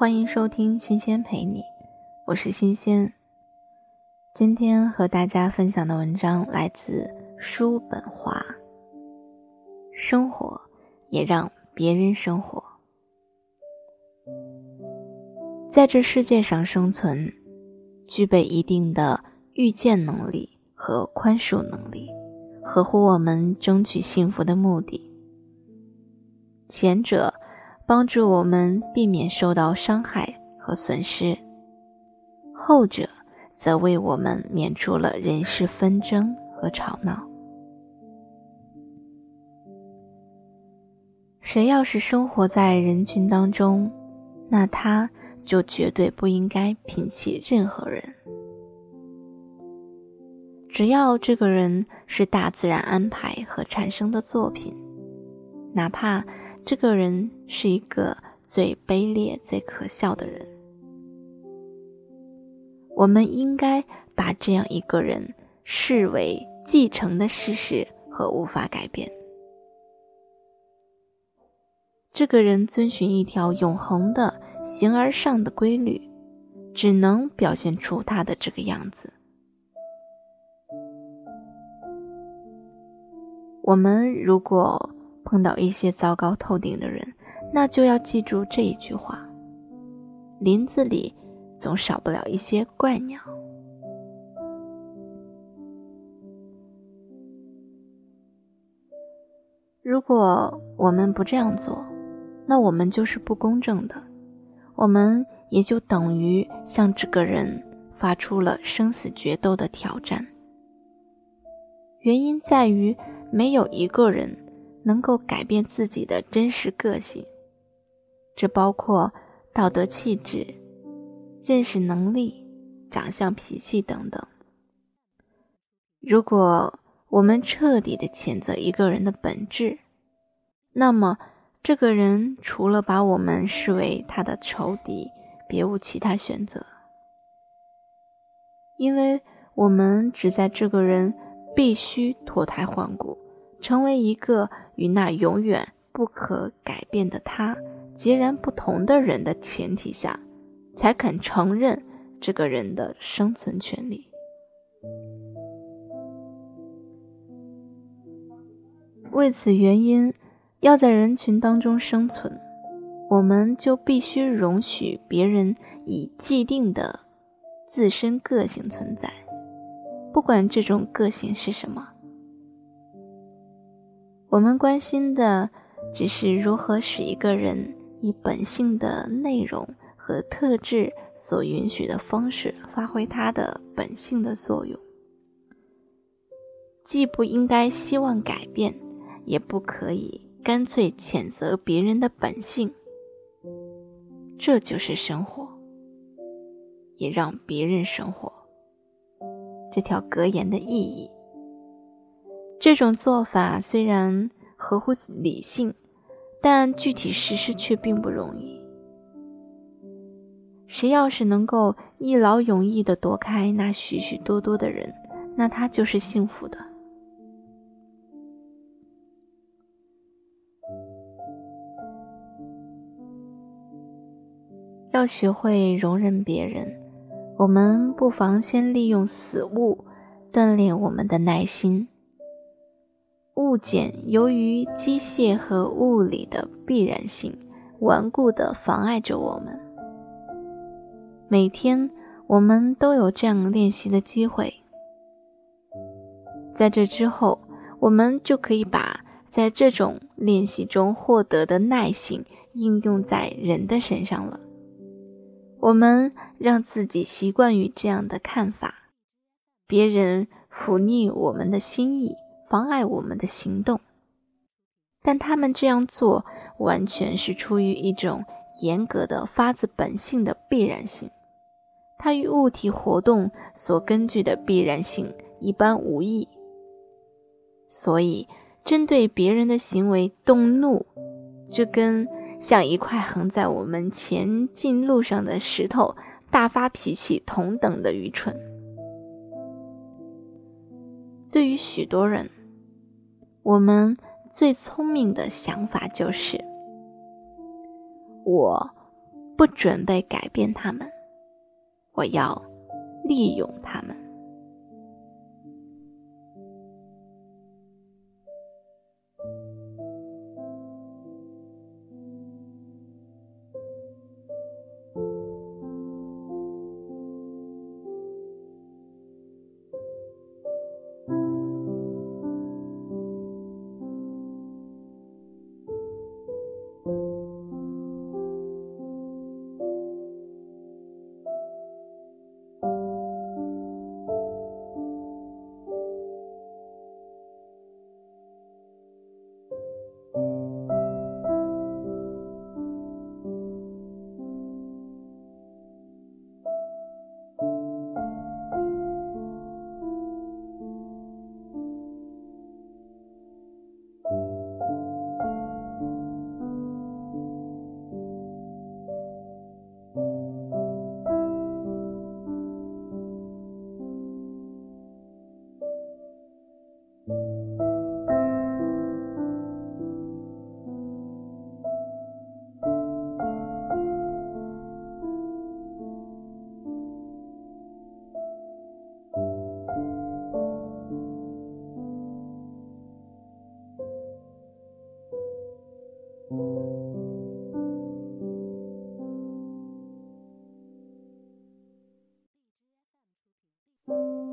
欢迎收听《新鲜陪你》，我是新鲜。今天和大家分享的文章来自叔本华。生活也让别人生活，在这世界上生存，具备一定的预见能力和宽恕能力，合乎我们争取幸福的目的。前者。帮助我们避免受到伤害和损失，后者则为我们免除了人事纷争和吵闹。谁要是生活在人群当中，那他就绝对不应该摒弃任何人。只要这个人是大自然安排和产生的作品，哪怕。这个人是一个最卑劣、最可笑的人。我们应该把这样一个人视为继承的事实和无法改变。这个人遵循一条永恒的形而上的规律，只能表现出他的这个样子。我们如果。碰到一些糟糕透顶的人，那就要记住这一句话：林子里总少不了一些怪鸟。如果我们不这样做，那我们就是不公正的，我们也就等于向这个人发出了生死决斗的挑战。原因在于，没有一个人。能够改变自己的真实个性，这包括道德气质、认识能力、长相、脾气等等。如果我们彻底的谴责一个人的本质，那么这个人除了把我们视为他的仇敌，别无其他选择。因为我们只在这个人必须脱胎换骨。成为一个与那永远不可改变的他截然不同的人的前提下，才肯承认这个人的生存权利。为此原因，要在人群当中生存，我们就必须容许别人以既定的自身个性存在，不管这种个性是什么。我们关心的只是如何使一个人以本性的内容和特质所允许的方式发挥他的本性的作用，既不应该希望改变，也不可以干脆谴责别人的本性。这就是生活，也让别人生活这条格言的意义。这种做法虽然合乎理性，但具体实施却并不容易。谁要是能够一劳永逸地躲开那许许多多的人，那他就是幸福的。要学会容忍别人，我们不妨先利用死物锻炼我们的耐心。物件由于机械和物理的必然性，顽固地妨碍着我们。每天我们都有这样练习的机会，在这之后，我们就可以把在这种练习中获得的耐性应用在人的身上了。我们让自己习惯于这样的看法：别人抚逆我们的心意。妨碍我们的行动，但他们这样做完全是出于一种严格的、发自本性的必然性，它与物体活动所根据的必然性一般无异。所以，针对别人的行为动怒，就跟像一块横在我们前进路上的石头大发脾气同等的愚蠢。对于许多人，我们最聪明的想法就是：我不准备改变他们，我要利用他们。